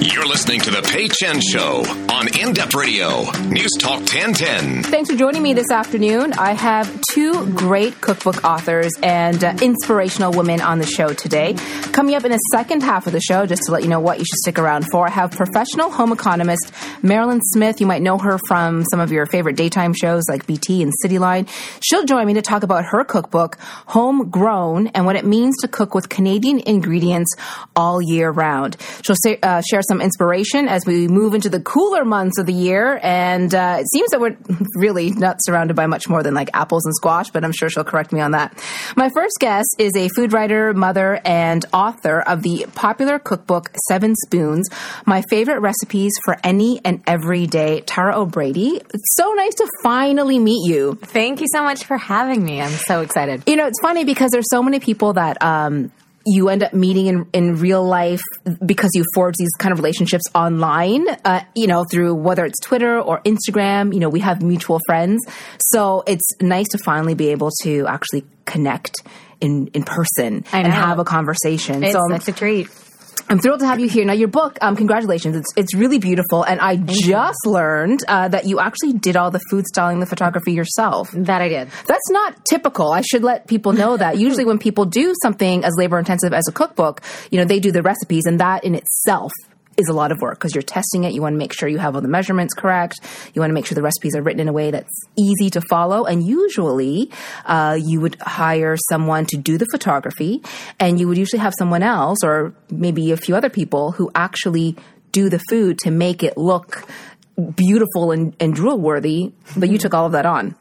You're listening to The Pay Chen Show on In Depth Radio, News Talk 1010. Thanks for joining me this afternoon. I have two great cookbook authors and uh, inspirational women on the show today. Coming up in the second half of the show, just to let you know what you should stick around for, I have professional home economist Mairlyn Smith. You might know her from some of your favorite daytime shows like BT and Cityline. She'll join me to talk about her cookbook, Homegrown, and what it means to cook with Canadian ingredients all year round. She'll say, uh, share some inspiration as we move into the cooler months of the year. And uh, it seems that we're really not surrounded by much more than like apples and squash, but I'm sure she'll correct me on that. My first guest is a food writer, mother, and author of the popular cookbook Seven Spoons My Favorite Recipes for Any and Every Day, Tara O'Brady. It's so nice to finally meet you. Thank you so much for having me. I'm so excited. You know, it's funny because there's so many people that um, you end up meeting in, in real life because you forge these kind of relationships online, uh, you know, through whether it's Twitter or Instagram. You know, we have mutual friends. So it's nice to finally be able to actually connect in, in person and have a conversation. It's so such a treat. I'm thrilled to have you here. Now, your book, um, congratulations. It's, it's really beautiful. And I just learned uh, that you actually did all the food styling, the photography yourself. That I did. That's not typical. I should let people know that. Usually, when people do something as labor intensive as a cookbook, you know, they do the recipes, and that in itself is a lot of work because you're testing it. You want to make sure you have all the measurements correct. You want to make sure the recipes are written in a way that's easy to follow. And usually, uh, you would hire someone to do the photography, and you would usually have someone else, or maybe a few other people, who actually do the food to make it look beautiful and, and drool worthy. But you took all of that on.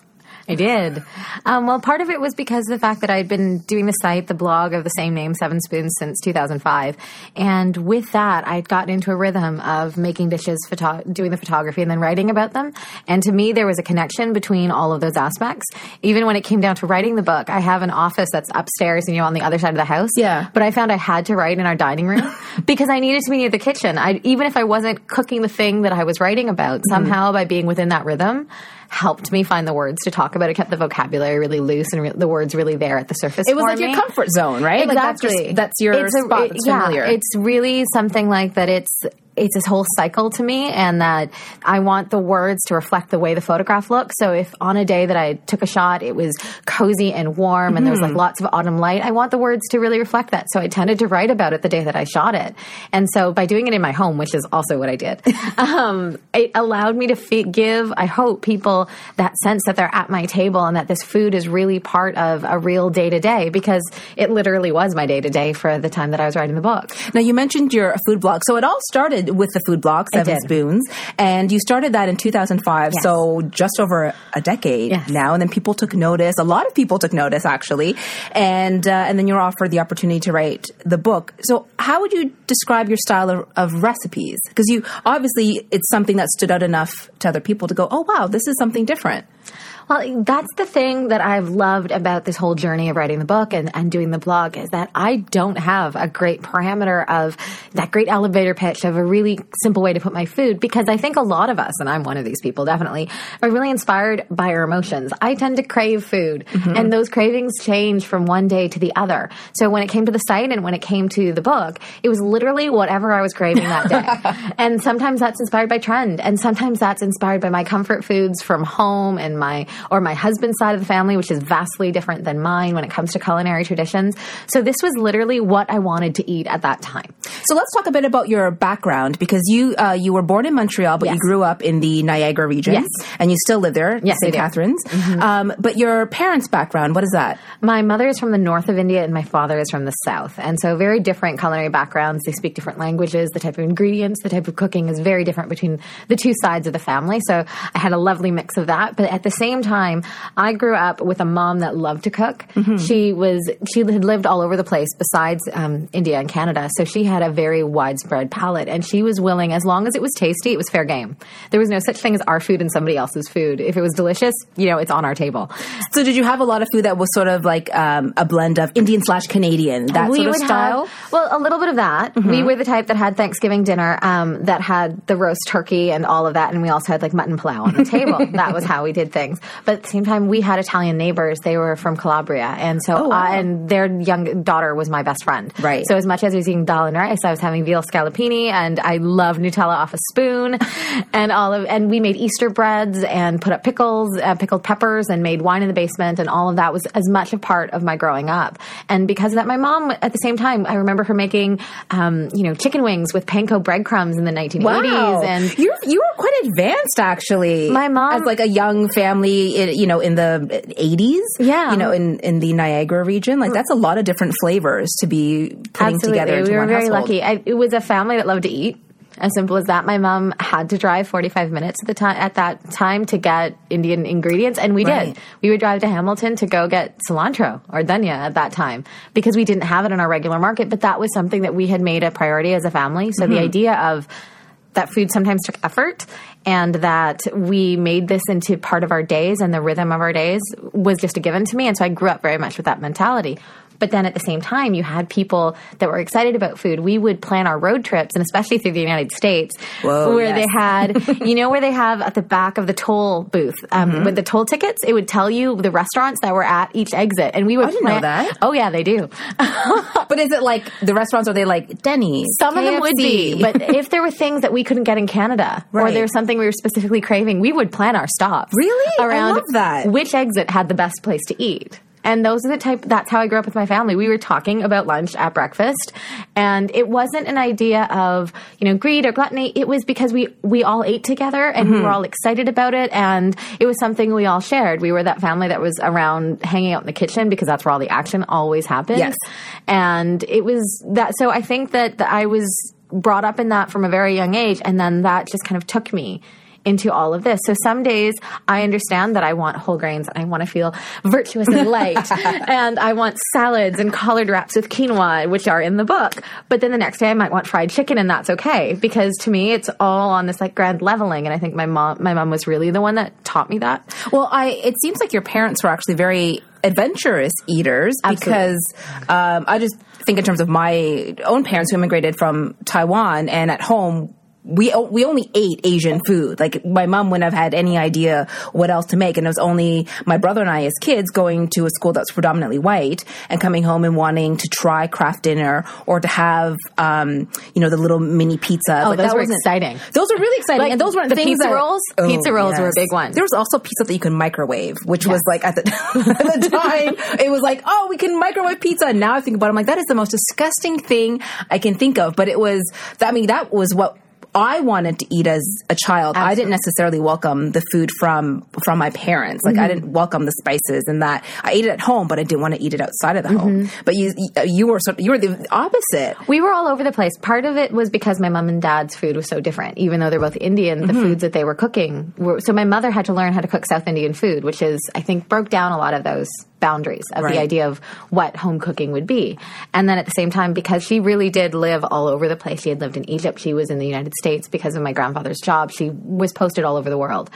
I did. Um, well, part of it was because of the fact that I'd been doing the site, the blog of the same name, Seven Spoons, since 2005. And with that, I'd gotten into a rhythm of making dishes, photo- doing the photography, and then writing about them. And to me, there was a connection between all of those aspects. Even when it came down to writing the book, I have an office that's upstairs and you know, on the other side of the house. Yeah. But I found I had to write in our dining room because I needed to be near the kitchen. I, even if I wasn't cooking the thing that I was writing about, somehow by being within that rhythm, helped me find the words to talk about. It kept the vocabulary really loose and re- the words really there at the surface. It was like your comfort zone, right? Like that's, Exactly. just, that's your It's a- spot it- that's yeah, familiar. It's really something like that. It's it's this whole cycle to me, and that I want the words to reflect the way the photograph looks. So if on a day that I took a shot, it was cozy and warm, and there was Mm-hmm. like lots of autumn light, I want the words to really reflect that. So I tended to write about it the day that I shot it, and so by doing it in my home, which is also what I did, um, it allowed me to fe- give, I hope, people that sense that they're at my table and that this food is really part of a real day to day because it literally was my day to day for the time that I was writing the book. now you mentioned your food blog, so it all started with the food blog Seven. Spoons, and you started that in 2005. Yes. So just over a decade Yes. now, and then people took notice. A lot of people took notice actually, and uh, and then you were offered the opportunity to write the book. So how would you describe your style of, of recipes? Because you obviously it's something that stood out enough to other people to go, oh wow, this is something different. Well, that's the thing that I've loved about this whole journey of writing the book and, and doing the blog is that I don't have a great parameter of that great elevator pitch of a really simple way to put my food because I think a lot of us, and I'm one of these people definitely, are really inspired by our emotions. I tend to crave food mm-hmm. and those cravings change from one day to the other. So when it came to the site and when it came to the book, it was literally whatever I was craving that day. and sometimes that's inspired by trend and sometimes that's inspired by my comfort foods from home and my or my husband's side of the family which is vastly different than mine when it comes to culinary traditions so this was literally what i wanted to eat at that time So let's talk a bit about your background because you uh, you were born in Montreal, but you grew up in the Niagara region, Yes. and you still live there, Yes, St. do. Mm-hmm. Um, but your parents' background, what is that? my mother is from the north of india and my father is from the south and so very different culinary backgrounds they speak different languages the type of ingredients the type of cooking is very different between the two sides of the family so i had a lovely mix of that but at the same time i grew up with a mom that loved to cook she was she had lived all over the place besides um, india and canada so she had a very widespread palate and she was willing as long as it was tasty it was fair game there was no such thing as our food and somebody else's food if it was delicious you know it's on our table So did you have a lot of food that was sort of like um, a blend of Indian slash Canadian, that sort of style? Have, well, a little bit of that. We were the type that had Thanksgiving dinner um, that had the roast turkey and all of that, and we also had like mutton pilau on the table. that was how we did things. But at the same time, we had Italian neighbors. They were from Calabria, and so Oh, wow. I, and their young daughter was my best friend. Right. So as much as I was eating dal and rice, I was having veal scallopini, and I love Nutella off a spoon, and all of and we made Easter breads and put up pickles, uh, pickled peppers, and made wine in the basement, and all of that was as much a part of my growing up. And because of that, my mom at the same time, I remember her making, um, you know, chicken wings with panko breadcrumbs in the 1980s, wow. and you you were quite advanced actually. My mom- as like a young family, in, you know, in the eighties. Yeah. you know, in in the Niagara region, like that's a lot of different flavors to be putting together. Into we were one very household. lucky. I, it was a family that loved to eat. As simple as that. My mom had to drive 45 minutes at the time at that time to get Indian ingredients, and we Right. did. We would drive to Hamilton to go get cilantro or dhania at that time because we didn't have it in our regular market. But that was something that we had made a priority as a family. So Mm-hmm. the idea of that food sometimes took effort and that we made this into part of our days and the rhythm of our days was just a given to me. And so I grew up very much with that mentality. But then at the same time, you had people that were excited about food. We would plan our road trips, and especially through the United States, Whoa, where yes. they had, you know, where they have at the back of the toll booth um, Mm-hmm. with the toll tickets, it would tell you the restaurants that were at each exit. And we would I didn't know plan- that. Oh, yeah, they do. But is it like the restaurants? Are they like Denny's? Some of them would be, but if there were things that we couldn't get in Canada, or Right. there was something we were specifically craving, we would plan our stops. Really? I around love that. which exit had the best place to eat. And those are the type. That's how I grew up with my family. We were talking about lunch at breakfast, and it wasn't an idea of you know greed or gluttony. It was because we we all ate together and Mm-hmm. we were all excited about it, and it was something we all shared. We were that family that was around hanging out in the kitchen because that's where all the action always happens. Yes. and it was that. So I think that, that I was brought up in that from a very young age, and then that just kind of took me into all of this. So some days I understand that I want whole grains and I want to feel virtuous and light and I want salads and collard wraps with quinoa, which are in the book. But then the next day I might want fried chicken and that's okay because to me it's all on this like grand leveling. And I think my mom, my mom was really the one that taught me that. Well, I it seems like your parents were actually very adventurous eaters Absolutely. because um, I just think in terms of my own parents who immigrated from Taiwan and at home. We, we only ate Asian food. Like my mom wouldn't have had any idea what else to make, and it was only my brother and I, as kids, going to a school that's predominantly white and coming home and wanting to try Kraft dinner or to have, um, you know, the little mini pizza. Oh, those were exciting. Those were really exciting, Like, and those weren't the things pizza that- rolls? Pizza rolls were a big one. There was also pizza that you can microwave, which was like at the, at the time, it was like, oh, we can microwave pizza. And now I think about it, I'm like, that is the most disgusting thing I can think of. But it was, I mean, that was what I wanted to eat as a child. I didn't necessarily welcome the food from from my parents. Like I Mm-hmm. didn't welcome the spices and that. I ate it at home, but I didn't want to eat it outside of the home. Mm-hmm. But you you were sort you were the opposite. We were all over the place. Part of it was because my mom and dad's food was so different. Even though they're both Indian, Mm-hmm. the foods that they were cooking were. So my mother had to learn how to cook South Indian food, which is, I think, broke down a lot of those boundaries of Right. the idea of what home cooking would be. And then at the same time, because she really did live all over the place, she had lived in Egypt, she was in the United States because of my grandfather's job, she was posted all over the world.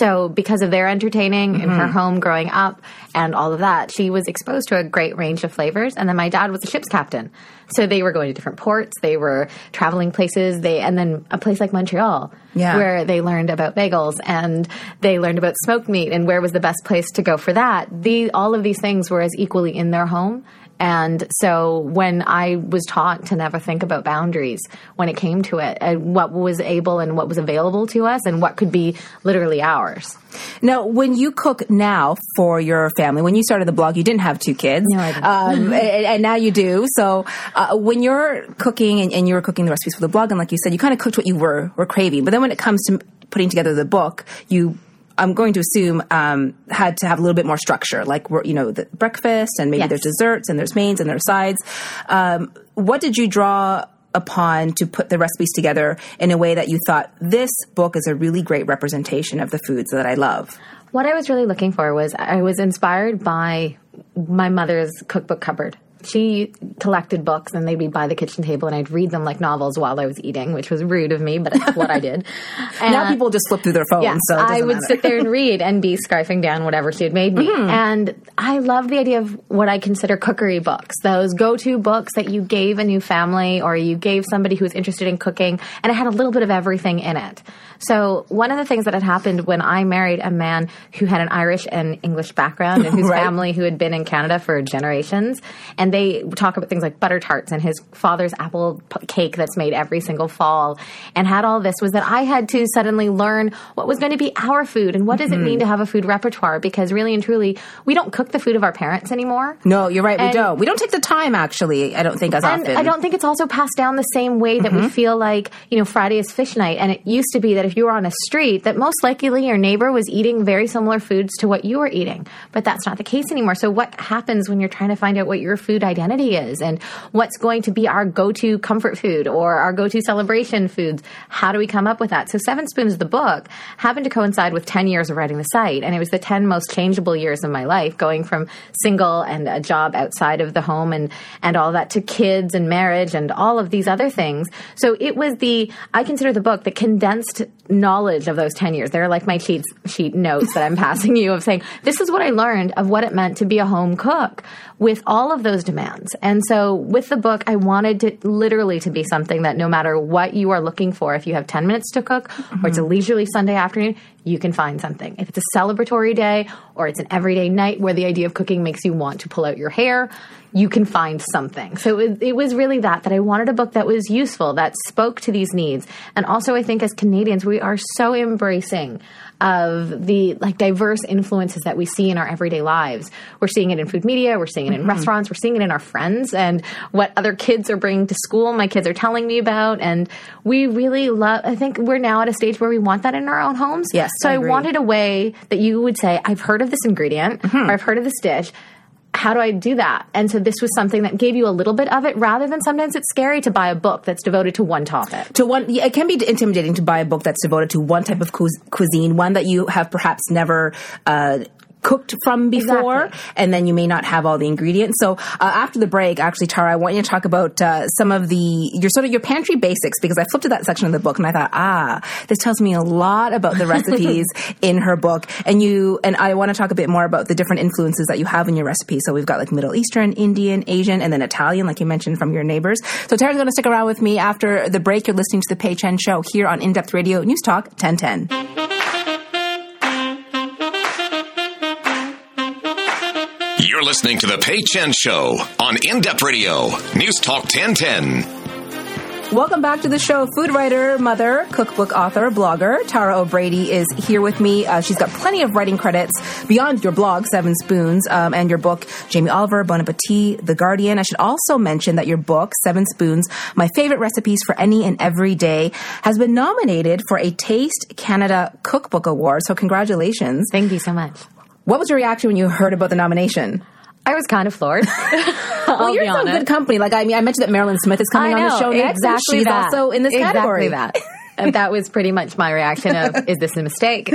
So because of their entertaining in her mm-hmm. home growing up and all of that, she was exposed to a great range of flavors. And then my dad was a ship's captain. So they were going to different ports, they were traveling places, they and then a place like Montreal Yeah. where they learned about bagels and they learned about smoked meat and where was the best place to go for that. The all of these things were as equally in their home. And so when I was taught to never think about boundaries when it came to it, and what was able and what was available to us and what could be literally ours. Now, when you cook now for your family, when you started the blog, you didn't have two kids. No, I didn't. Um, and, and now you do. So, uh, when you're cooking and, and you were cooking the recipes for the blog, and like you said, you kind of cooked what you were were craving. But then when it comes to putting together the book, you I'm going to assume um, had to have a little bit more structure, like you know the breakfast and maybe Yes. there's desserts and there's mains and there's sides. Um, what did you draw upon to put the recipes together in a way that you thought this book is a really great representation of the foods that I love? What I was really looking for was I was inspired by my mother's cookbook cupboard. She collected books and they'd be by the kitchen table and I'd read them like novels while I was eating, which was rude of me, but that's what I did. And, now people just flip through their phones. yeah, so I would matter. sit there and read and be scarfing down whatever she had made me. Mm-hmm. And I love the idea of what I consider cookery books, those go-to books that you gave a new family or you gave somebody who was interested in cooking, and it had a little bit of everything in it. So one of the things that had happened when I married a man who had an Irish and English background and whose Right. family who had been in Canada for generations, and they talk about things like butter tarts and his father's apple p- cake that's made every single fall, and had all this was that I had to suddenly learn what was going to be our food and what does it mean to mm-hmm. have a food repertoire because really and truly we don't cook the food of our parents anymore. No, you're right. We don't. We don't take the time, actually. I don't think as And often. I don't think it's also passed down the same way that we mm-hmm. feel like, you know, Friday is fish night. And it used to be that if you were on a street, that most likely your neighbor was eating very similar foods to what you were eating. But that's not the case anymore. So what happens when you're trying to find out what your food identity is and what's going to be our go-to comfort food or our go-to celebration foods? How do we come up with that? So Seven Spoons, the book, happened to coincide with 10 years of writing the site. And it was the 10 most changeable years of my life, going from single and a job outside of the home and, and all that to kids and marriage and all of these other things. So it was the, I consider the book the condensed knowledge of those 10 years. They're like my cheat sheet notes that I'm passing you of saying, this is what I learned of what it meant to be a home cook with all of those demands. And so with the book, I wanted it literally to be something that no matter what you are looking for, if you have 10 minutes to cook or it's a mm-hmm. leisurely Sunday afternoon, you can find something. If it's a celebratory day or it's an everyday night where the idea of cooking makes you want to pull out your hair, you can find something. So it, it was really that, that I wanted a book that was useful, that spoke to these needs. And also I think as Canadians, we are so embracing of the like diverse influences that we see in our everyday lives. We're seeing it in food media, we're seeing it in mm-hmm. restaurants, we're seeing it in our friends and what other kids are bringing to school, my kids are telling me about. And we really love, I think we're now at a stage where we want that in our own homes. Yes, So I I, wanted a way that you would say, I've heard of this ingredient mm-hmm. or I've heard of this dish. How do I do that? And so this was something that gave you a little bit of it rather than sometimes it's scary to buy a book that's devoted to one topic. to one yeah, it can be intimidating to buy a book that's devoted to one type of cu- cuisine one that you have perhaps never uh, cooked from before Exactly. and then you may not have all the ingredients. So uh, after the break actually tara i want you to talk about uh, some of the your sort of your pantry basics because i flipped to that section of the book and i thought ah this tells me a lot about the recipes in her book. And you and i want to talk a bit more about the different influences that you have in your recipes so we've got like middle eastern indian asian and then italian like you mentioned from your neighbors. So tara's going to stick around with me after the break. You're listening to the pay chen show here on in-depth radio news talk 1010 You're listening to The Pay Chen Show on In Depth Radio, News Talk 1010. Welcome back to the show. Food writer, mother, cookbook author, blogger Tara O'Brady is here with me. Uh, she's got plenty of writing credits beyond your blog, Seven Spoons, um, and your book, Jamie Oliver, Bon Appetit, The Guardian. I should also mention that your book, Seven Spoons, My Favorite Recipes for Any and Every Day, has been nominated for a Taste Canada Cookbook Award. So congratulations. Thank you so much. What was your reaction when you heard about the nomination? I was kind of floored. Well, you're in good company. Like I mean, I mentioned that Mairlyn Smith is coming on the show next. exactly She's that. also in this exactly category. that. And that was pretty much my reaction of, is this a mistake?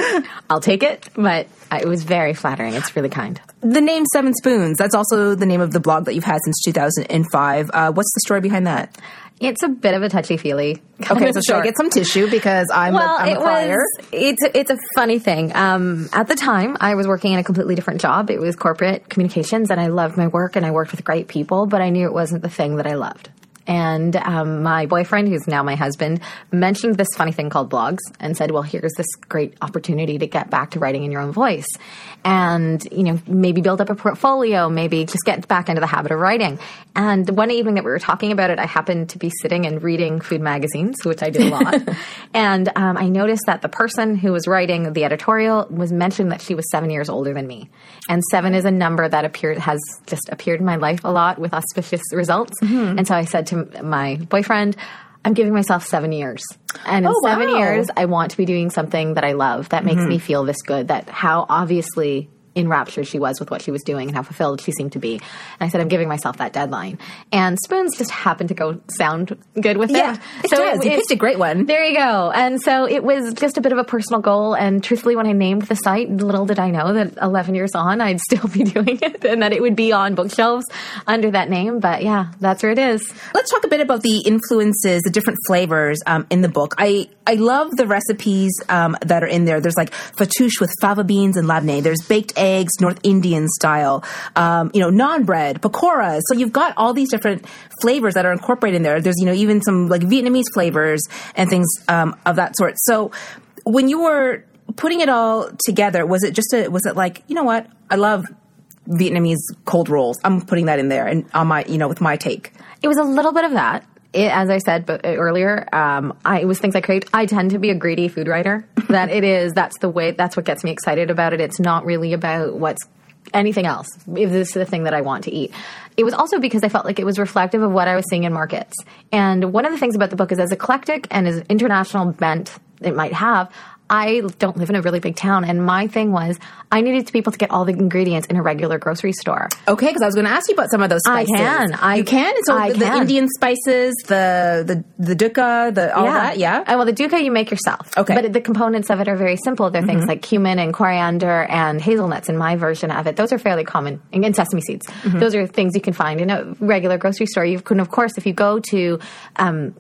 I'll take it. But it was very flattering. It's really kind. The name Seven Spoons, that's also the name of the blog that you've had since 2005. Uh, what's the story behind that? It's a bit of a touchy-feely. Okay, so should I get some tissue because I'm well, a, I'm it a crier? was. It's it's a funny thing. Um, at the time, I was working in a completely different job. It was corporate communications, and I loved my work, and I worked with great people. But I knew it wasn't the thing that I loved. And um, my boyfriend, who's now my husband, mentioned this funny thing called blogs, and said, "Well, here's this great opportunity to get back to writing in your own voice, and you know, maybe build up a portfolio, maybe just get back into the habit of writing." And one evening that we were talking about it, I happened to be sitting and reading food magazines, which I did a lot. and um, I noticed that the person who was writing the editorial was mentioned that she was seven years older than me. And seven is a number that appeared has just appeared in my life a lot with auspicious results. Mm-hmm. And so I said to my boyfriend, I'm giving myself seven years. And in Oh, seven wow. years, I want to be doing something that I love, that makes me mm-hmm. feel this good, that how obviously enraptured she was with what she was doing and how fulfilled she seemed to be. And I said, I'm giving myself that deadline. And spoons just happened to go sound good with Yeah, it. it does. You picked a great one. There you go. And so it was just a bit of a personal goal. And truthfully, when I named the site, little did I know that 11 years on, I'd still be doing it and that it would be on bookshelves under that name. But yeah, that's where it is. Let's talk a bit about the influences, the different flavors um, in the book. I, I love the recipes um, that are in there. There's like fattoush with fava beans and labneh. There's baked eggs, North Indian style. Um, you know, naan bread, pakoras. So you've got all these different flavors that are incorporated in there. There's you know even some like Vietnamese flavors and things um, of that sort. So when you were putting it all together, was it just a was it like you know what I love Vietnamese cold rolls. I'm putting that in there and on my, you know, with my take. It was a little bit of that. It, as I said but earlier, um, I, it was things I create. I tend to be a greedy food writer. that it is. That's the way. That's what gets me excited about it. It's not really about what's anything else. If this is the thing that I want to eat. It was also because I felt like it was reflective of what I was seeing in markets. And one of the things about the book is as eclectic and as international bent it might have, I don't live in a really big town, and my thing was I needed to be able to get all the ingredients in a regular grocery store. Okay, because I was going to ask you about some of those spices. I can. I- you can. And so I the, the can. Indian spices, the the the dukkha, the all that. Yeah. Uh, well, the dukkha you make yourself. Okay. Mm-hmm. But the components of it are very simple. They're things like cumin and coriander and hazelnuts in my version of it. Those are fairly common. And and sesame seeds. Mm-hmm. Those are things you can find in a regular grocery store. You can, of course, if you go to, um,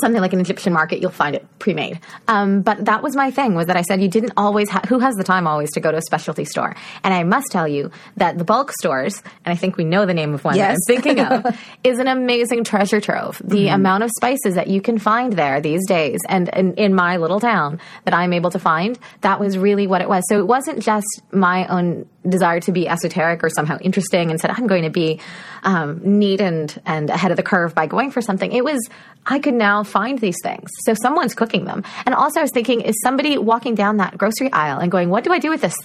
Something like an Egyptian market, you'll find it pre-made. Um, but that was my thing was that I said you didn't always. Ha- who has the time always to go to a specialty store? And I must tell you that the bulk stores, and I think we know the name of one that Yes. I'm thinking of, is an amazing treasure trove. The amount of spices that you can find there these days, and in, in my little town that I'm able to find, that was really what it was. So it wasn't just my own desire to be esoteric or somehow interesting and said I'm going to be um, neat and and ahead of the curve by going for something. It was I could now find these things. So someone's cooking them. And also I was thinking, is somebody walking down that grocery aisle and going, what do I do with this?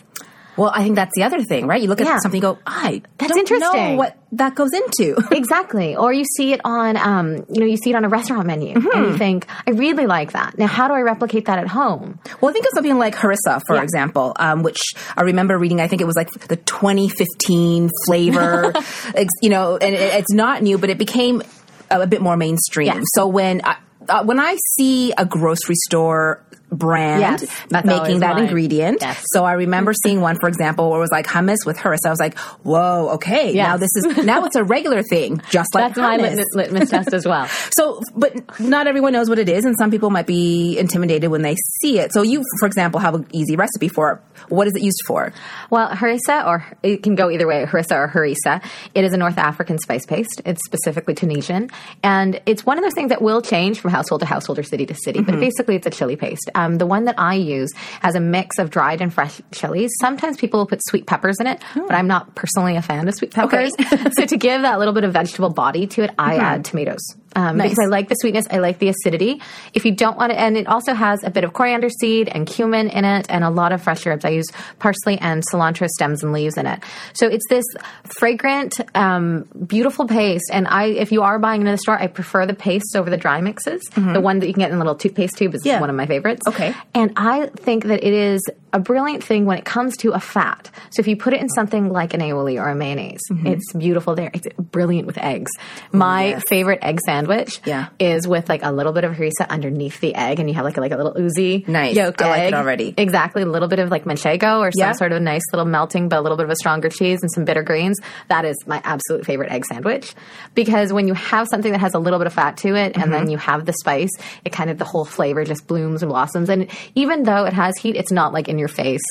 Well, I think that's the other thing, right? You look at Yeah. something, and go, I That's don't interesting. know what that goes into. Exactly. Or you see it on, um, you know, you see it on a restaurant menu and Mm-hmm. you think, I really like that. Now, how do I replicate that at home? Well, think of something like harissa, for Yeah. example, um, which I remember reading. I think it was like the 2015 flavor, you know, and it, it's not new, but it became a, a bit more mainstream. Yes. So when I, uh, when I see a grocery store brand Yes, making that mine. ingredient, Yes. so I remember seeing one, for example, where it was like hummus with harissa. I was like, "Whoa, okay, Yes. now this is now it's a regular thing, just like That's my hummus." litmus, litmus test as well. So, but not everyone knows what it is, and some people might be intimidated when they see it. So, you, for example, have an easy recipe for it. What is it used for? Well, harissa, or it can go either way, harissa or harissa. It is a North African spice paste. It's specifically Tunisian, and it's one of those things that will change from household to household or city to city. Mm-hmm. But basically, it's a chili paste. Um, the one that I use has a mix of dried and fresh chilies. Sometimes people will put sweet peppers in it, but I'm not personally a fan of sweet peppers. so to give that little bit of vegetable body to it, I add tomatoes. Um, Nice. Because I like the sweetness, I like the acidity. If you don't want it, and it also has a bit of coriander seed and cumin in it, and a lot of fresh herbs. I use parsley and cilantro stems and leaves in it. So it's this fragrant, um, beautiful paste. And I, if you are buying it in the store, I prefer the paste over the dry mixes. The one that you can get in a little toothpaste tube is Mm-hmm. Yeah. one of my favorites. Okay. And I think that it is a brilliant thing when it comes to a fat. So if you put it in something like an aioli or a mayonnaise, it's beautiful there. It's brilliant with eggs. My yes. favorite egg sandwich Yeah. is with like a little bit of harissa underneath the egg, and you have like a, like a little oozy Nice. yolked I like it egg. already. Exactly, a little bit of like manchego or some Yeah. sort of a nice little melting, but a little bit of a stronger cheese and some bitter greens. That is my absolute favorite egg sandwich because when you have something that has a little bit of fat to it, and Mm-hmm. then you have the spice, it kind of the whole flavor just blooms and blossoms. And even though it has heat, it's not like in your face.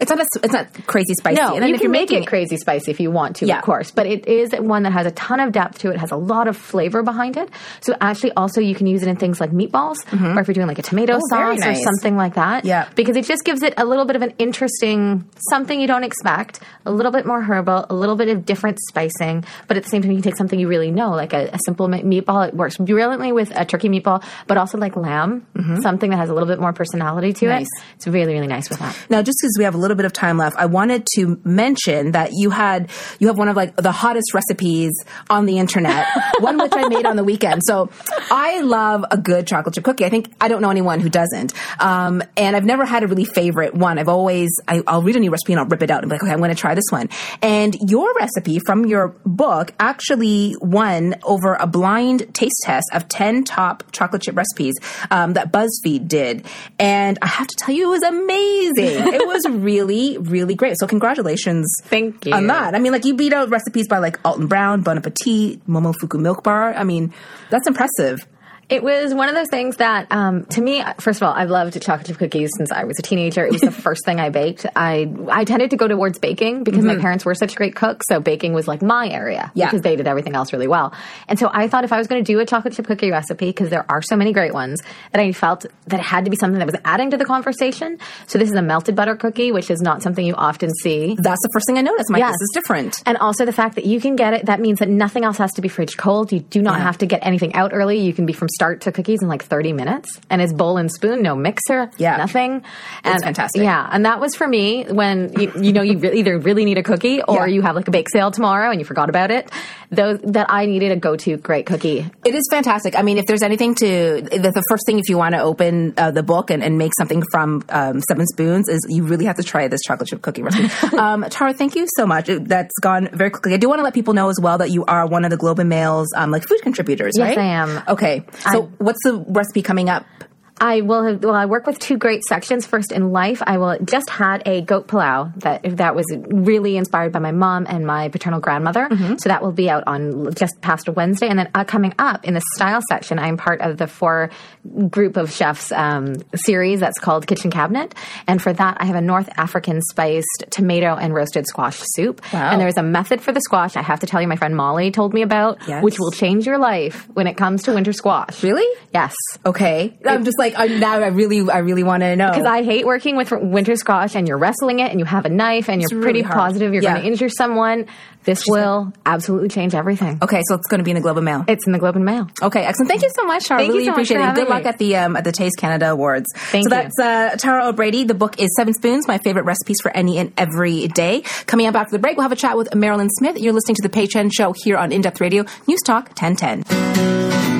It's not. A, it's not crazy spicy. No, and then you if can you're make making it crazy spicy if you want to, Yeah. of course. But it is one that has a ton of depth to it, has a lot of flavor behind it. So actually, also you can use it in things like meatballs, or if you're doing like a tomato Mm-hmm. Oh, sauce or something like that. Yeah. because it just gives it a little bit of an interesting something you don't expect, a little bit more herbal, a little bit of different spicing. But at the same time, you can take something you really know, like a, a simple meatball. It works brilliantly with a turkey meatball, but also like lamb, something that has a little bit more personality to Mm-hmm. Nice. it. It's really really nice with that. Now, just because we have a little bit of time left, I wanted to mention that you had you have one of like the hottest recipes on the internet, one which I made on the weekend. So I love a good chocolate chip cookie. I think I don't know anyone who doesn't. Um, and I've never had a really favorite one. I've always I, will read a new recipe and I'll rip it out and be like, okay, I'm going to try this one. And your recipe from your book actually won over a blind taste test of ten top chocolate chip recipes um, that BuzzFeed did. And I have to tell you, it was amazing. it was really, really great. So congratulations. Thank you. On that. I mean, like you beat out recipes by like Alton Brown, Bon Appetit, Momofuku Milk Bar. I mean, that's impressive. It was one of those things that, um, to me, first of all, I've loved chocolate chip cookies since I was a teenager. It was the first thing I baked. I I tended to go towards baking because mm-hmm. my parents were such great cooks, so baking was like my area yeah. because they did everything else really well. And so I thought if I was going to do a chocolate chip cookie recipe, because there are so many great ones, that I felt that it had to be something that was adding to the conversation. So this is a melted butter cookie, which is not something you often see. That's the first thing I noticed. My yes. this is different. And also the fact that you can get it. That means that nothing else has to be fridge cold. You do not yeah. have to get anything out early. You can be from start to cookies in like like 30 minutes and it's bowl and spoon, no mixer, yeah. nothing. And it's fantastic. Yeah. And that was for me when you, you know, you either really need a cookie or yeah. you have like a bake sale tomorrow and you forgot about it. Those that I needed a go-to great cookie. It is fantastic. I mean, if there's anything to, the, the first thing if you want to open uh, the book and, and, make something from um, Seven Spoons is you really have to try this chocolate chip cookie recipe. um, Tara, thank you so much. That's gone very quickly. I do want to let people know as well that you are one of the Globe and Mail's um, like food contributors, yes, right? I am. Okay. So I'm, what's the recipe coming up? I will have, well, I work with two great sections. First in life, I will just had a goat pilau that that was really inspired by my mom and my paternal grandmother. Mm-hmm. So that will be out on just past Wednesday. And then uh, coming up in the style section, I'm part of the four group of chefs um, series that's called Kitchen Cabinet. And for that, I have a North African spiced tomato and roasted squash soup. Wow. And there's a method for the squash. I have to tell you, my friend Molly told me about, yes. which will change your life when it comes to winter squash. Really? Yes. Okay. I'm just like like I, now I really I really want to know because I hate working with winter squash and you're wrestling it and you have a knife and you're pretty positive you're yeah. going to injure someone. This She's will absolutely change everything. Okay, so it's going to be in the Globe and Mail. It's in the Globe and Mail. Okay, excellent. Thank you so much, Tara. Thank really so appreciate it. Good luck me. at the um, at the Taste Canada Awards. Thank so you. that's uh, Tara O'Brady. The book is Seven Spoons: My Favorite Recipes for Any and Every Day. Coming up after the break, we'll have a chat with Mairlyn Smith. You're listening to the Pay Show here on In Depth Radio News Talk 1010.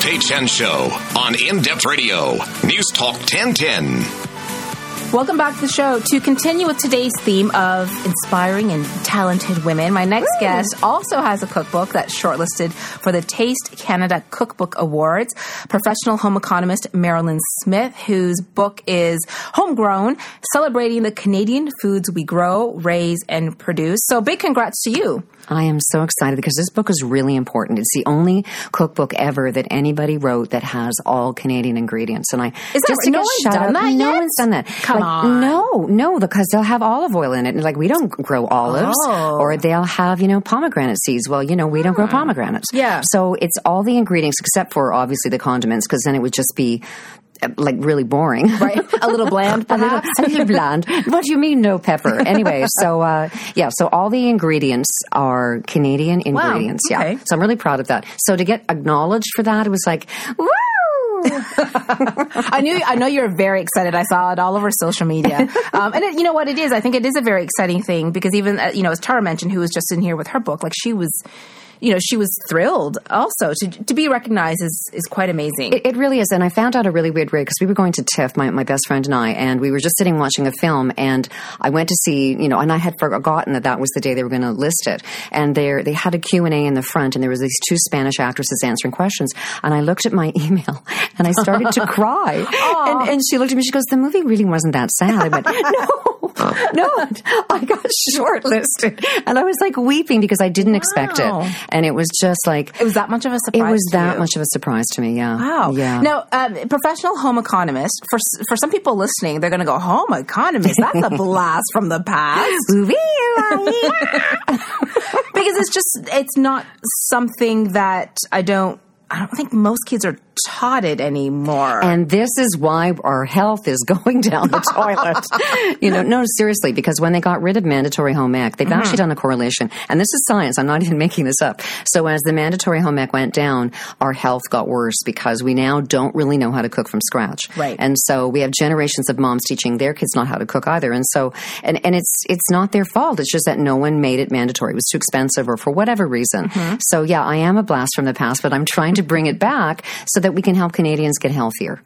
Is the Pay Chen Show on In Depth Radio, News Talk 1010. Welcome back to the show. To continue with today's theme of inspiring and talented women, my next Ooh. guest also has a cookbook that's shortlisted for the Taste Canada Cookbook Awards. Professional home economist Mairlyn Smith, whose book is Homegrown, celebrating the Canadian foods we grow, raise, and produce. So big congrats to you. I am so excited because this book is really important. It's the only cookbook ever that anybody wrote that has all Canadian ingredients. And I is just that, no one's done that No yet? one's done that. Come like, on, no, no, because they'll have olive oil in it. And like we don't grow olives, oh. or they'll have you know pomegranate seeds. Well, you know we don't grow hmm. pomegranates. Yeah. So it's all the ingredients except for obviously the condiments, because then it would just be like really boring. Right. A little bland, perhaps. a, little, a little bland. What do you mean no pepper? Anyway, so uh, yeah, so all the ingredients are Canadian ingredients. Wow. Okay. Yeah. So I'm really proud of that. So to get acknowledged for that, it was like, woo! I knew. I know you're very excited. I saw it all over social media, um, and it, you know what it is. I think it is a very exciting thing because even uh, you know, as Tara mentioned, who was just in here with her book, like she was you know, she was thrilled also to, to be recognized is, is quite amazing. It, it really is. And I found out a really weird way because we were going to TIFF, my, my best friend and I, and we were just sitting watching a film and I went to see, you know, and I had forgotten that that was the day they were going to list it. And there, they had a Q&A in the front and there was these two Spanish actresses answering questions. And I looked at my email and I started to cry. and, and she looked at me, she goes, the movie really wasn't that sad. I went, no, no, I got shortlisted. And I was like weeping because I didn't wow. expect it and it was just like it was that much of a surprise. It was that much of a surprise to me. Yeah. Wow. Yeah. Now, um, professional home economist for for some people listening, they're going to go home economist. That's a blast from the past. because it's just it's not something that I don't I don't think most kids are taught it anymore. And this is why our health is going down the toilet. you know, no, seriously, because when they got rid of mandatory home ec, they've mm-hmm. actually done a correlation. And this is science. I'm not even making this up. So as the mandatory home ec went down, our health got worse because we now don't really know how to cook from scratch. Right. And so we have generations of moms teaching their kids not how to cook either. And so, and, and it's, it's not their fault. It's just that no one made it mandatory. It was too expensive or for whatever reason. Mm-hmm. So yeah, I am a blast from the past, but I'm trying to bring it back so that we can help Canadians get healthier.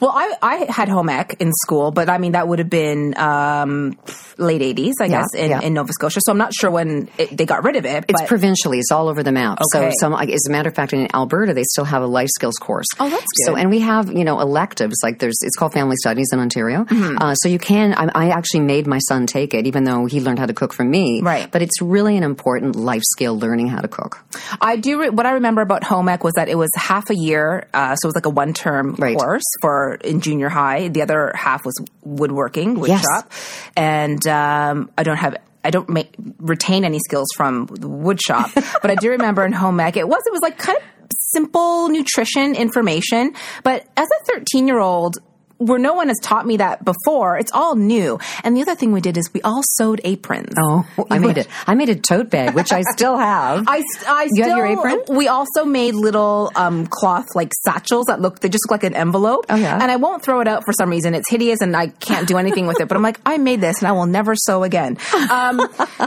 Well, I, I had home ec in school, but I mean, that would have been um, late 80s, I Yeah, guess, in, yeah. in Nova Scotia. So I'm not sure when it, they got rid of it. It's provincially. It's all over the map. Okay. So, some, as a matter of fact, in Alberta, they still have a life skills course. Oh, that's good. So, and we have, you know, electives like there's. It's called Family Studies in Ontario. Mm-hmm. Uh, so you can. I, I actually made my son take it, even though he learned how to cook from me. Right. But it's really an important life skill, learning how to cook. I do. Re- what I remember about home ec was that it was half a year, uh, so it was like a one term Right. course for in junior high. The other half was woodworking, wood Yes. shop, and um, I don't have. I don't make, retain any skills from the wood shop, but I do remember in home ec it was it was like kind of simple nutrition information. But as a thirteen year old. Where no one has taught me that before, it's all new. And the other thing we did is we all sewed aprons. Oh, I made it. I made a tote bag, which I still have. I, I You still, have your apron? We also made little um, cloth like satchels that look they just look like an envelope. Oh, yeah? And I won't throw it out for some reason. It's hideous and I can't do anything with it. But I'm like, I made this and I will never sew again. Um,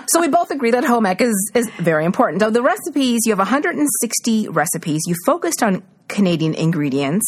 so we both agree that home ec is is very important. So the recipes you have 160 recipes. You focused on Canadian ingredients.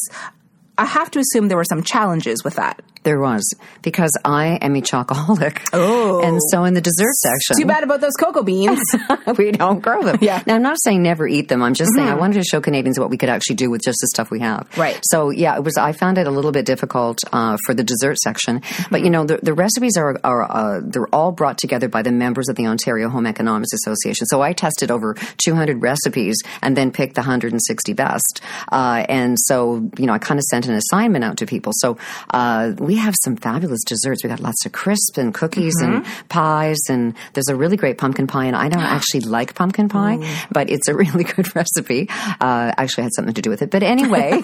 I have to assume there were some challenges with that. There was because I am a chocoholic. Oh. and so in the dessert section, Too bad about those cocoa beans. we don't grow them. Yeah. Mm-hmm. Now, I'm not saying never eat them. I'm just saying I wanted to show Canadians what we could actually do with just the stuff we have. Right. So yeah, it was. I found it a little bit difficult uh, for the dessert section, but you know the, the recipes are are uh, they're all brought together by the members of the Ontario Home Economics Association. So I tested over 200 recipes and then picked the 160 best. Uh, and so you know I kind of sent an assignment out to people. So uh, we have some fabulous desserts. We got lots of crisps and cookies and pies, and there's a really great pumpkin pie. And I don't actually like pumpkin pie, but it's a really good recipe. Uh, actually, had something to do with it. But anyway,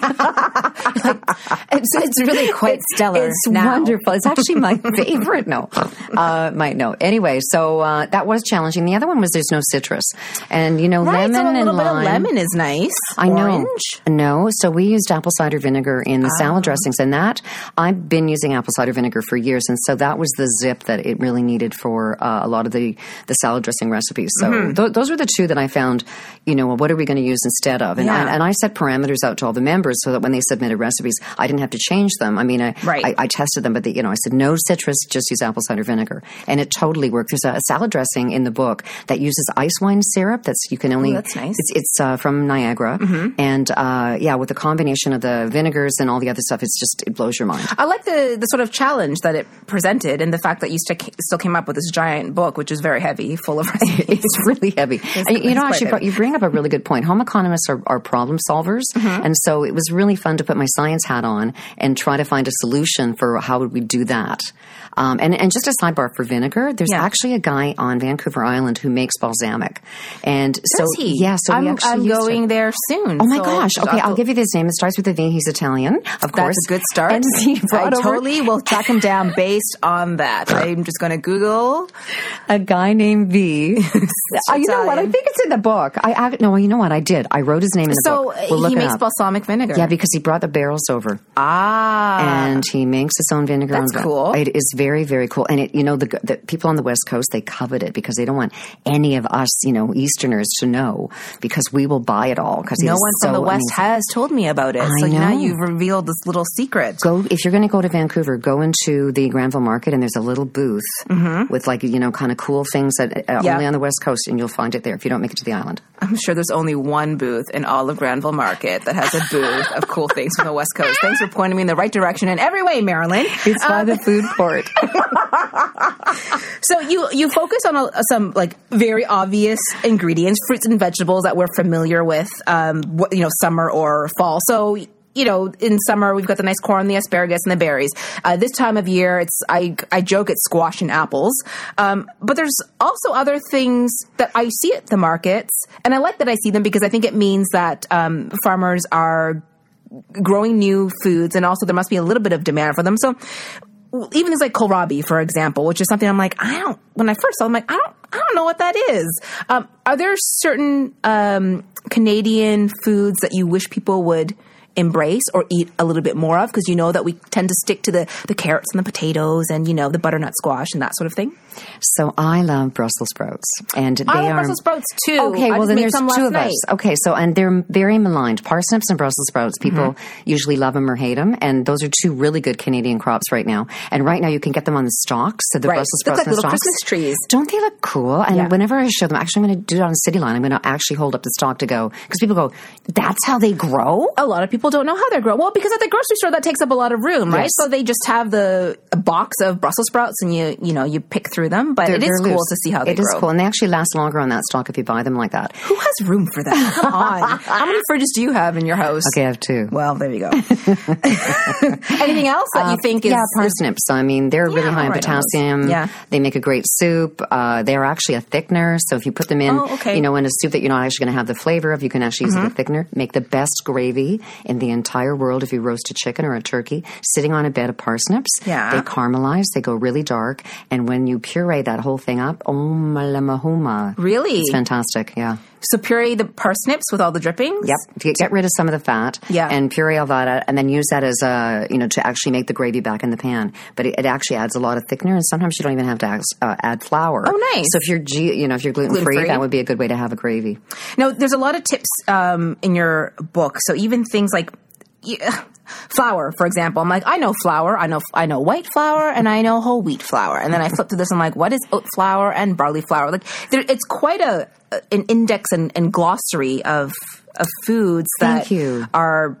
it's, it's really quite stellar. it's now. wonderful. It's actually my favorite. No, uh, my no. Anyway, so uh, that was challenging. The other one was there's no citrus, and you know Right, lemon so a little and bit lime. of lemon is nice. I know. No, so we used apple cider vinegar in the salad dressings, and that I've been using apple cider vinegar for years, and so that was the zip that it really needed for uh, a lot of the the salad dressing recipes. So Mm-hmm. th- those were the two that I found. You know, what are we going to use instead of? And, Yeah. I, and I set parameters out to all the members so that when they submitted recipes, I didn't have to change them. I mean, I Right. I, I tested them, but the, you know, I said no citrus, just use apple cider vinegar, and it totally worked. There's a, a salad dressing in the book that uses ice wine syrup. That's you can only. Oh, that's nice. It's it's uh, from Niagara, and uh, yeah, with the combination of the vinegars and all the other stuff, it's just it blows your mind. I like the, the sort of challenge that it presented and the fact that you st- still came up with this giant book, which is very heavy, full of recipes. It's really heavy. And, you know, actually, heavy. you bring up a really good point. Home economists are, are problem solvers, Mm-hmm. and so it was really fun to put my science hat on and try to find a solution for how would we do that. Um, and, and just a sidebar for vinegar, there's Yeah. actually a guy on Vancouver Island who makes balsamic, and so he? yeah, so I'm, we actually I'm going there soon. Oh my so gosh! Okay, I'll I'll- give you his name. It starts with a V. He's Italian, of course. That's a good start. And he I totally will track him down based on that. I'm just going to Google. a guy named V. Uh, you know what? I think it's in the book. I, I no, you know what? I did. I wrote his name in the So book. We'll look he makes up. balsamic vinegar. Yeah, because he brought the barrels over, ah, and he makes his own vinegar. That's cool. It is very, very cool. And it, you know, the, the people on the West Coast they covet it because they don't want any of us, you know, Easterners to know because we will buy it all. Because no one from the West has told me about it. I so now you've revealed this little secret. go if you're going to go to Vancouver, go into the Granville Market, and there's a little booth with like you know kind of cool things that uh, Mm-hmm. Yeah. only on the West Coast, and you'll find it there if you don't make it to the island. I'm sure there's only one booth in all of Granville Market that has a booth of cool things from the West Coast. Thanks for pointing me in the right direction in every way, Mairlyn. It's by the food court. So you you focus on a, some like very obvious ingredients, fruits and vegetables that we're familiar with, um, wh- you know, summer or fall. So. You know, in summer we've got the nice corn, the asparagus, and the berries. Uh, this time of year, it's I I joke it's squash and apples. Um, but there's also other things that I see at the markets, and I like that I see them because I think it means that um, farmers are growing new foods, and also there must be a little bit of demand for them. So even things like kohlrabi, for example, which is something I'm like, I don't. When I first saw, it, I'm like, I don't, I don't know what that is. Um, are there certain um, Canadian foods that you wish people would? embrace or eat a little bit more of because you know that we tend to stick to the the carrots and the potatoes and you know the butternut squash and that sort of thing So I love Brussels sprouts, and they I love are Brussels sprouts too. Okay, I well then there's two of night. us. Okay, so and they're very maligned. Parsnips and Brussels sprouts, people Mm-hmm. usually love them or hate them, and those are two really good Canadian crops right now. And right now you can get them on the stalks. So the Right. Brussels Look sprouts like on the little stalks. Christmas trees. Don't they look cool? And Yeah. whenever I show them, actually, I'm going to do it on Cityline. I'm going to actually hold up the stalk to go because people go, "That's how they grow." a lot of people don't know how they grow. Well, because at the grocery store that takes up a lot of room, right? Yes. So they just have the a box of Brussels sprouts, and you you know you pick through them. But They're- it is cool loose. to see how they It grow. is cool, and they actually last longer on that stock if you buy them like that. Who has room for that? Come on, how many fridges do you have in your house? Okay, I have two. Well, there you go. Anything else that you think is Uh, yeah, parsnips. I mean, they're really high in right potassium. Yeah. they make a great soup. Uh, they're actually a thickener. So if you put them in, Oh, okay. Mm-hmm. you know, in a soup that you're not actually going to have the flavor of, you can actually use it as a thickener. Make the best gravy in the entire world if you roast a chicken or a turkey, sitting on a bed of parsnips. Yeah. they caramelize. They go really dark, and when you puree that whole thing up, oh malamahuma, Really? it's fantastic. Yeah. so puree the parsnips with all the drippings. Yep. To get, get rid of some of the fat. Yeah. And puree all that and then use that as a, you know, to actually make the gravy back in the pan. But it, it actually adds a lot of thickener, and sometimes you don't even have to add, uh, add flour. Oh, nice. So if you're, you know, if you're gluten free, Gluten-free. that would be a good way to have a gravy. Now, there's a lot of tips um, in your book. So even things like yeah, flour, for example. I'm like, I know flour, I know I know white flour, and I know whole wheat flour. And then I flip through this. And I'm like, what is oat flour and barley flour? Like, there, it's quite a an index and, and glossary of of foods that Thank you. are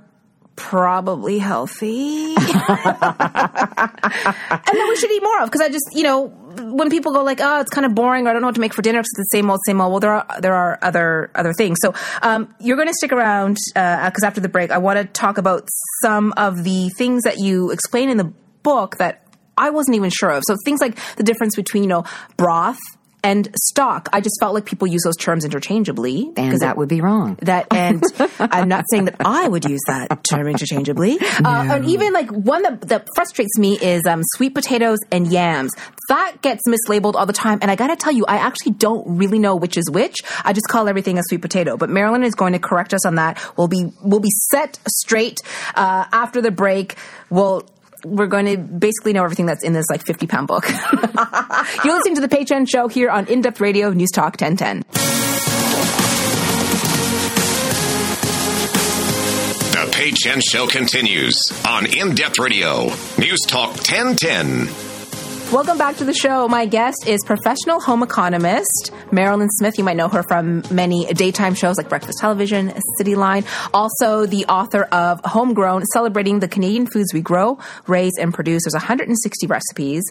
probably healthy and that we should eat more of because I just you know when people go like oh it's kind of boring or I don't know what to make for dinner, it's the same old same old. Well there are there are other other things. So um, you're going to stick around because after the break I want to talk about some of the things that you explain in the book that I wasn't even sure of. So things like the difference between you know broth and stock I just felt like people use those terms interchangeably And 'cause that it- would be wrong. that and I'm not saying that I would use that term interchangeably. Uh, and even like one that, that frustrates me is um, sweet potatoes and yams. That gets mislabeled all the time. And I got to tell you, I actually don't really know which is which. I just call everything a sweet potato. But Mairlyn is going to correct us on that. We'll be we'll be set straight uh, after the break. We'll we're going to basically know everything that's in this like 50 pound book. You're listening to the Chen Show here on In Depth Radio News Talk 1010. The Pay Chen Show continues on In Depth Radio, News Talk 1010. Welcome back to the show. My guest is professional home economist Mairlyn Smith. You might know her from many daytime shows like Breakfast Television, Cityline. Also, the author of Homegrown, celebrating the Canadian foods we grow, raise, and produce. There's 160 recipes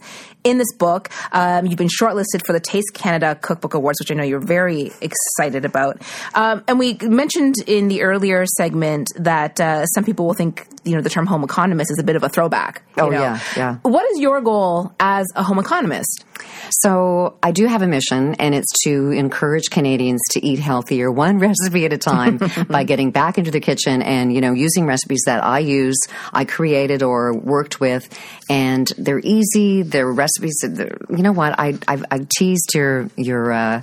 in this book. Um, you've been shortlisted for the Taste Canada Cookbook Awards, which I know you're very excited about. Um, and we mentioned in the earlier segment that uh, some people will think, you know, the term home economist is a bit of a throwback. Oh, know. yeah, yeah. What is your goal as a home economist? So I do have a mission, and it's to encourage Canadians to eat healthier, one recipe at a time, by getting back into the kitchen and you know using recipes that I use, I created or worked with, and they're easy. They're recipes. That they're, you know what? I I, I teased your your. Uh,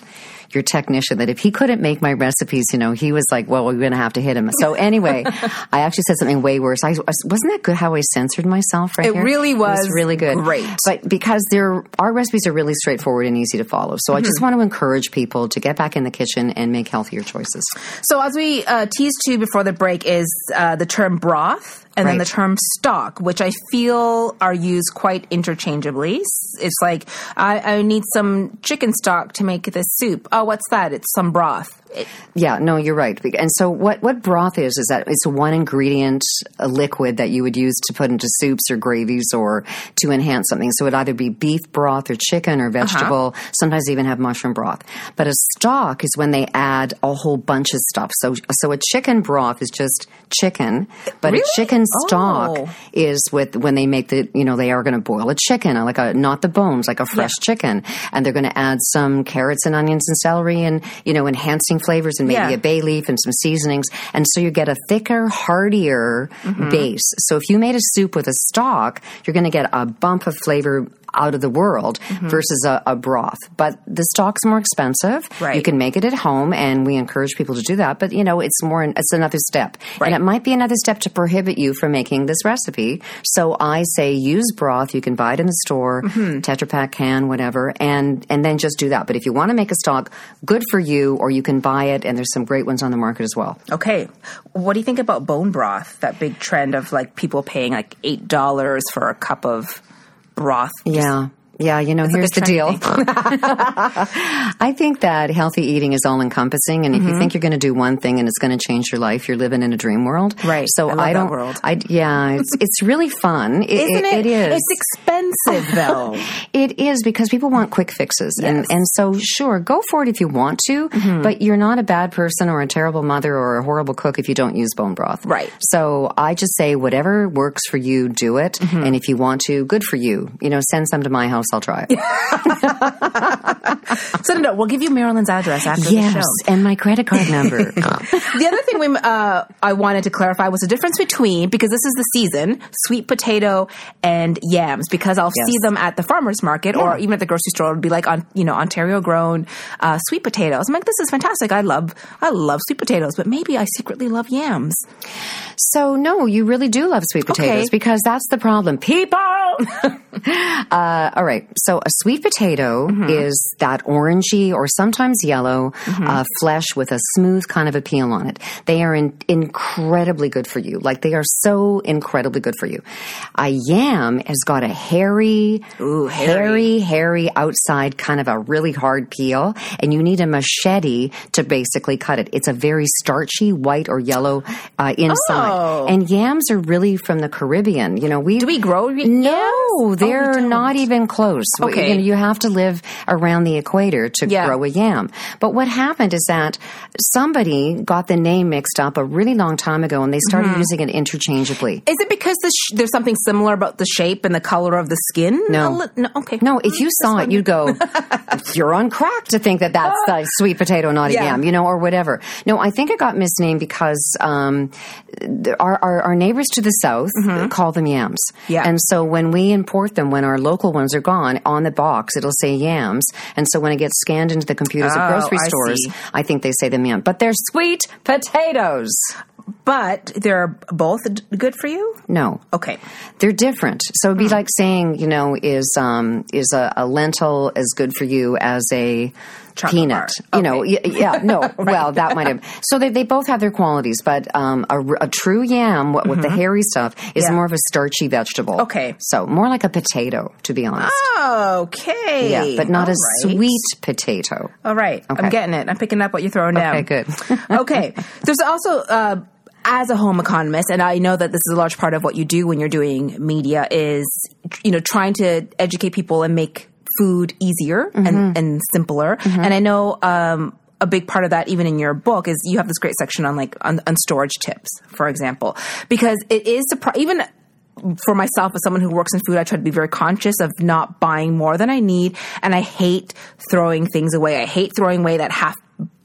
your technician that if he couldn't make my recipes, you know, he was like, "Well, we're going to have to hit him." So anyway, I actually said something way worse. I wasn't that good how I censored myself. Right It here? really was really good. great. But because they're our recipes are really straightforward and easy to follow. So I Mm-hmm. just want to encourage people to get back in the kitchen and make healthier choices. So, as we uh, teased to before the break, is uh, the term broth and then the term stock, which I feel are used quite interchangeably. It's like, I, I need some chicken stock to make this soup. Oh, what's that? It's some broth. It, Yeah, no, you're right. And so what what broth is is that it's a one ingredient a liquid that you would use to put into soups or gravies or to enhance something. So it'd either be beef broth or chicken or uh-huh. vegetable. Sometimes they even have mushroom broth. But a stock is when they add a whole bunch of stuff. So so a chicken broth is just chicken, but Really? a chicken stock Oh. is with when they make the you know they are going to boil a chicken like a not the bones like a fresh chicken and they're going to add some carrots and onions and celery and you know enhancing flavors and maybe Yeah. a bay leaf and some seasonings and so you get a thicker heartier Mm-hmm. base so if you made a soup with a stock you're going to get a bump of flavor out of the world Mm-hmm. versus a, a broth but the stock's more expensive Right. you can make it at home and we encourage people to do that but you know it's more it's another step Right. and it might be another step to prohibit you from making this recipe so i say use broth you can buy it in the store Mm-hmm. tetra pak can whatever and and then just do that but if you want to make a stock good for you or you can buy it and there's some great ones on the market as well Okay. What do you think about bone broth? That big trend of like people paying like eight dollars for a cup of broth. yeah yeah, you know, like here's the deal. I think that healthy eating is all encompassing, and if you think you're going to do one thing and it's going to change your life, you're living in a dream world. Right. So I that don't. world. I yeah, it's it's really fun. It, Isn't it? it is. It's expensive though. It is because people want quick fixes, and and so sure, go for it if you want to. Mm-hmm. But you're not a bad person or a terrible mother or a horrible cook if you don't use bone broth. Right. So I just say whatever works for you, do it. Mm-hmm. And if you want to, good for you. You know, send some to my house. I'll try it. so no, no, we'll give you Mairlyn's address after yes, the show. and my credit card number. The other thing we, uh, I wanted to clarify was the difference between because this is the season sweet potato and yams because I'll Yes. see them at the farmers market or even at the grocery store. It would be like on you know Ontario grown uh, sweet potatoes. I'm like, this is fantastic. I love I love sweet potatoes, but maybe I secretly love yams. So no, you really do love sweet potatoes Okay. because that's the problem. People. uh, all right. So a sweet potato Mm-hmm. is that orangey or sometimes yellow uh, flesh with a smooth kind of a peel on it. They are in, incredibly good for you. Like they are so incredibly good for you. A yam has got a hairy, Ooh, hairy. hairy, hairy outside, kind of a really hard peel, and you need a machete to basically cut it. It's a very starchy white or yellow uh, inside. Oh. And yams are really from the Caribbean. You know, we Do we grow no, yams? Oh, they're don't. not even close. Okay. You, know, you have to live around the equator to Yeah. grow a yam. But what happened is that somebody got the name mixed up a really long time ago, and they started Mm-hmm. using it interchangeably. Is it because the sh- there's something similar about the shape and the color of the skin? No. Li- no okay. No, if you saw it, you'd go, you're on crack to think that that's a sweet potato, not a Yeah. yam, you know, or whatever. No, I think it got misnamed because um, our, our, our neighbors to the south call them yams. Mm-hmm. Yeah. And so when we import them, when our local ones are gone, on the box, it'll say yams. And so when it gets scanned into the computers Oh, at grocery stores, see. I think they say them yam. But they're sweet potatoes. But they're both good for you? No. Okay. They're different. So it'd be like saying, you know, is um, is a, a lentil as good for you as a Chocolate peanut? You know, yeah, no. Well, that might have. So they, they both have their qualities, but um, a, a true yam what, with the hairy stuff is Mm-hmm. Yeah. more of a starchy vegetable. Okay. So more like a potato, to be honest. Okay. yeah, but not All a right. sweet potato. All right. I'm getting it. I'm picking up what you're throwing down. Okay, good. okay. There's also, uh, as a home economist, and I know that this is a large part of what you do when you're doing media, is you know trying to educate people and make food easier Mm-hmm. and, and simpler. And I know um, a big part of that, even in your book, is you have this great section on like on, on storage tips, for example, because it is surpri- even for myself as someone who works in food, I try to be very conscious of not buying more than I need, and I hate throwing things away. I hate throwing away that half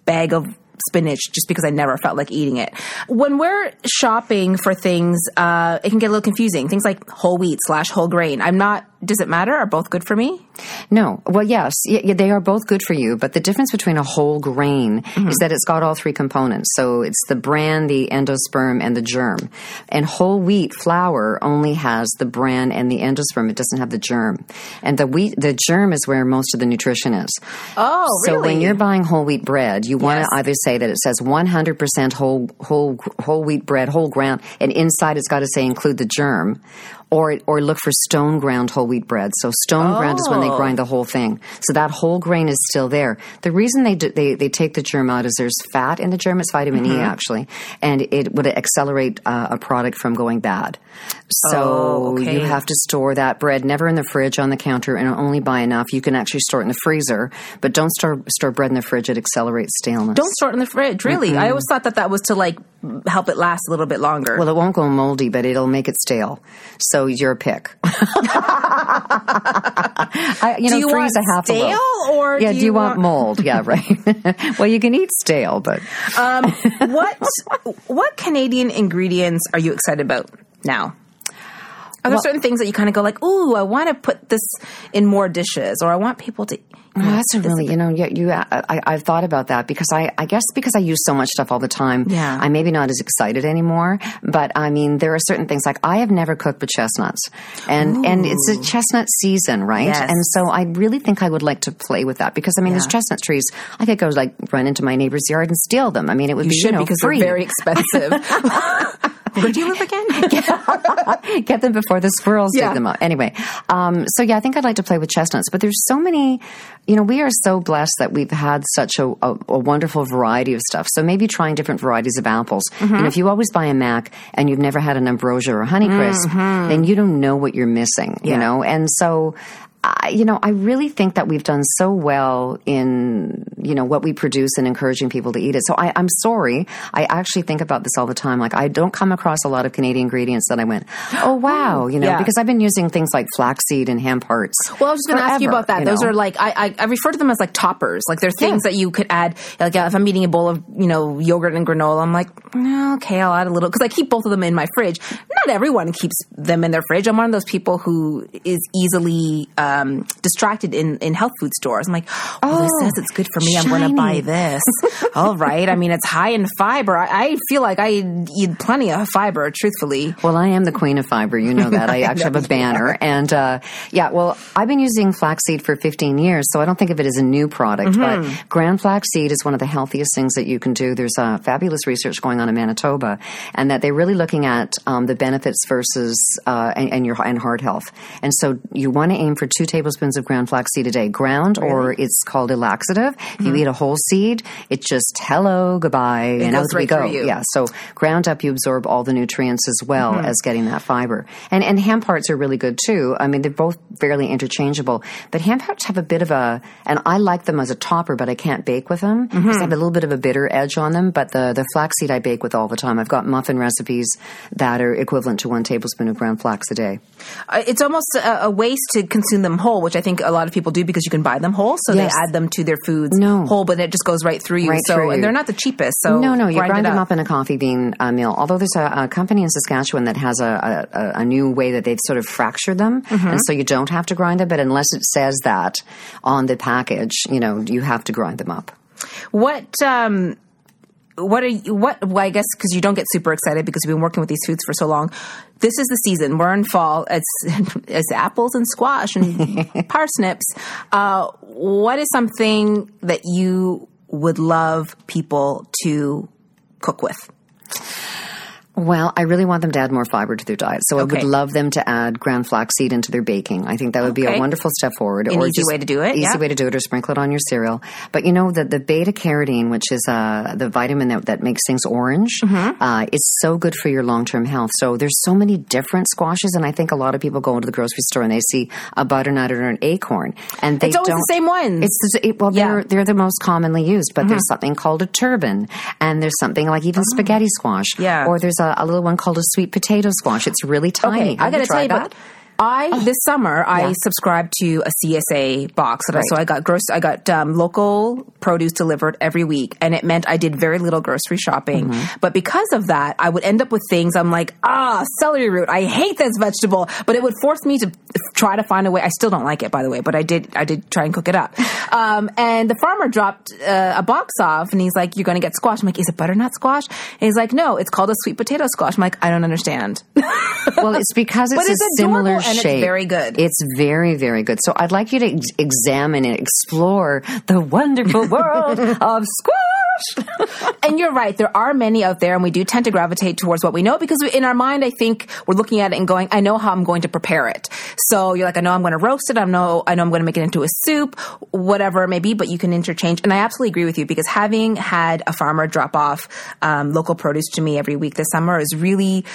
bag of spinach just because I never felt like eating it. When we're shopping for things, uh, it can get a little confusing. Things like whole wheat slash whole grain. I'm not. Does it matter? Are both good for me? No. Well, yes, they are both good for you, but the difference between a whole grain mm-hmm. is that it's got all three components. So it's the bran, the endosperm, and the germ. And whole wheat flour only has the bran and the endosperm. It doesn't have the germ. And the wheat, the germ is where most of the nutrition is. Oh, So really? when you're buying whole wheat bread, you want Yes. to either say that it says 100% whole whole whole wheat bread, whole ground, and inside it's got to say include the germ, or or look for stone ground whole wheat bread. So stone ground is when they Oh. grind the whole thing. So that whole grain is still there. The reason they do, they they take the germ out is there's fat in the germ. It's vitamin Mm-hmm. E actually, and it would accelerate uh, a product from going bad. So Oh, okay. you have to store that bread never in the fridge on the counter and only buy enough. You can actually store it in the freezer, but don't store store bread in the fridge. It accelerates staleness. Don't store it in the fridge. Really, I always thought that that was to like help it last a little bit longer. Well, it won't go moldy, but it'll make it stale. So you're a pick. I, you do know, you freeze want a half a stale loaf. or Yeah, do do you want mold? Yeah, right. well, you can eat stale, but Um, what what Canadian ingredients are you excited about now? Are there Well- certain things that you kind of go like, "Ooh, I want to put this in more dishes," or I want people to? Well, that's a really, you know, you, you I, I've thought about that because I, I guess because I use so much stuff all the time, Yeah. I'm maybe not as excited anymore. But I mean, there are certain things like I have never cooked with chestnuts, and and it's a chestnut season, right? Yes. And so I really think I would like to play with that because I mean, there's chestnut trees. I could go like run into my neighbor's yard and steal them. I mean, it would You be should you know because free. they're very expensive. Where do you live again? get them before the squirrels Yeah. dig them up. Anyway, um, so yeah, I think I'd like to play with chestnuts. But there's so many, you know, we are so blessed that we've had such a, a, a wonderful variety of stuff. So maybe trying different varieties of apples. You know, if you always buy a Mac and you've never had an Ambrosia or a Honeycrisp, then you don't know what you're missing. You know, and so. I, you know, I really think that we've done so well in, you know, what we produce and encouraging people to eat it. So I, I'm sorry. I actually think about this all the time. Like, I don't come across a lot of Canadian ingredients that I went, oh, oh, wow, you know, Yeah. because I've been using things like flaxseed and hemp hearts. Well, I was just going to ask you about that. you Those are like I, I I refer to them as like toppers. Like they're things that you could add. Like if I'm eating a bowl of you know yogurt and granola, I'm like, "No, okay, I'll add a little because I keep both of them in my fridge. Not everyone keeps them in their fridge. I'm one of those people who is easily uh, um, distracted in in health food stores. I'm like, oh, this says it's good for me. I'm going to buy this. All right. I mean, it's high in fiber. I, I feel like I eat plenty of fiber. Truthfully, Well, I am the queen of fiber. You know that. I actually have a banner. And uh, yeah, well, I've been using flaxseed for 15 years, so I don't think of it as a new product. Mm-hmm. But ground flaxseed is one of the healthiest things that you can do. There's uh, fabulous research going on in Manitoba, and that they're really looking at um, the benefits versus uh, and, and your and heart health. And so you want to aim for two tablespoons of ground flaxseed a day, ground, or it's called a laxative. If you eat a whole seed, it just hello, goodbye, and goes out we go. Yeah, so ground up, you absorb all the nutrients as well Mm-hmm. as getting that fiber. And and hemp hearts are really good too. I mean, they're both fairly interchangeable. But hemp hearts have a bit of a, and I like them as a topper, but I can't bake with them because Mm-hmm. they have a little bit of a bitter edge on them. But the the flaxseed I bake with all the time. I've got muffin recipes that are equivalent to one tablespoon of ground flax a day. Uh, it's almost a, a waste to consume them whole, which I think a lot of people do because you can buy them whole, so Yes. they add them to their foods No. whole, but it just goes right through you. Right so, through and you. they're not the cheapest. So no, no, you grind, it them up in a coffee bean uh, mill. Although there's a, a company in Saskatchewan that has a, a, a new way that they've sort of fractured them, Mm-hmm. and so you don't have to grind them. But unless it says that on the package, you know, you have to grind them up. What um, what are you, what? Well, I guess because you don't get super excited because you've been working with these foods for so long. This is the season. We're in fall. It's it's apples and squash and parsnips. Uh, what is something that you would love people to cook with? Well, I really want them to add more fiber to their diet, so I would love them to add ground flaxseed into their baking. I think that would be a wonderful step forward. An easy way to do it, Easy yeah. way to do it, or sprinkle it on your cereal. But you know the the beta carotene, which is uh, the vitamin that, that makes things orange, Mm-hmm. uh, it's so good for your long term health. So there's so many different squashes, and I think a lot of people go into the grocery store and they see a butternut or an acorn, and they It's always the same ones. It's the, it, well, Yeah. Mm-hmm. they're they're the most commonly used, but there's something called a turban, and there's something like even spaghetti squash, Oh. Yeah. or there's a, a little one called a sweet potato squash. It's really tiny. Okay, I Have gotta tell you, that? but I this summer I subscribed to a CSA box, I, so I got gross. I got um, local produce delivered every week, and it meant I did very little grocery shopping. Mm-hmm. But because of that, I would end up with things. I'm like, ah, celery root. I hate this vegetable, but it would force me to try to find a way. I still don't like it, by the way, but I did. I did try and cook it up. Um, and the farmer dropped uh, a box off, and he's like, "You're going to get squash." I'm like, "Is it butternut squash?" And he's like, "No, it's called a sweet potato squash." I'm like, "I don't understand." well, it's because it's But a it's similar and it's very good. It's very, very good. So I'd like you to ex- examine and explore the wonderful world of squash. and you're right. There are many out there, and we do tend to gravitate towards what we know because in our mind, I think we're looking at it and going, I know how I'm going to prepare it. So you're like, I know I'm going to roast it. I know, I know I'm going to make it into a soup, whatever it may be, but you can interchange. And I absolutely agree with you because having had a farmer drop off um, local produce to me every week this summer is really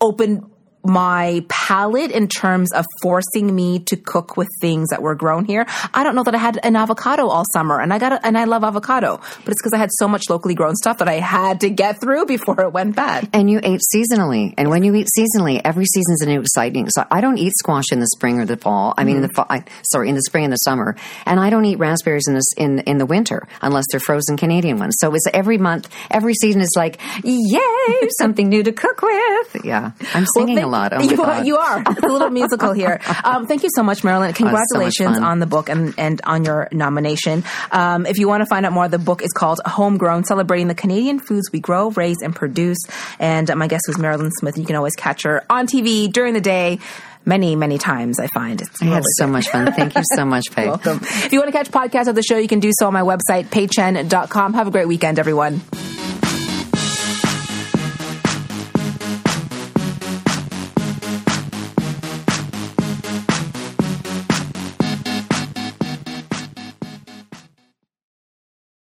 opened my palate in terms of forcing me to cook with things that were grown here. I don't know that I had an avocado all summer and I got a, and I love avocado, but it's because I had so much locally grown stuff that I had to get through before it went bad. And you ate seasonally. And when you eat seasonally, every season's a new exciting. So I don't eat squash in the spring or the fall. I mean, mm in the fall, I, sorry, in the spring and the summer. And I don't eat raspberries in the, in, in the winter unless they're frozen Canadian ones. So it's every month, every season is like, yay, something new to cook with. Yeah. I'm singing well, lot. Oh you, are, you are. It's a little musical here. Um, thank you so much, Mairlyn. Congratulations so on the book and, and on your nomination. Um, if you want to find out more, the book is called Homegrown, Celebrating the Canadian Foods We Grow, Raise, and Produce. And uh, my guest was Mairlyn Smith. You can always catch her on TV during the day many, many times. I find it's I had so much fun. Thank you so much, Pay. Welcome. If you want to catch podcasts of the show, you can do so on my website, paychen.com. Have a great weekend, everyone.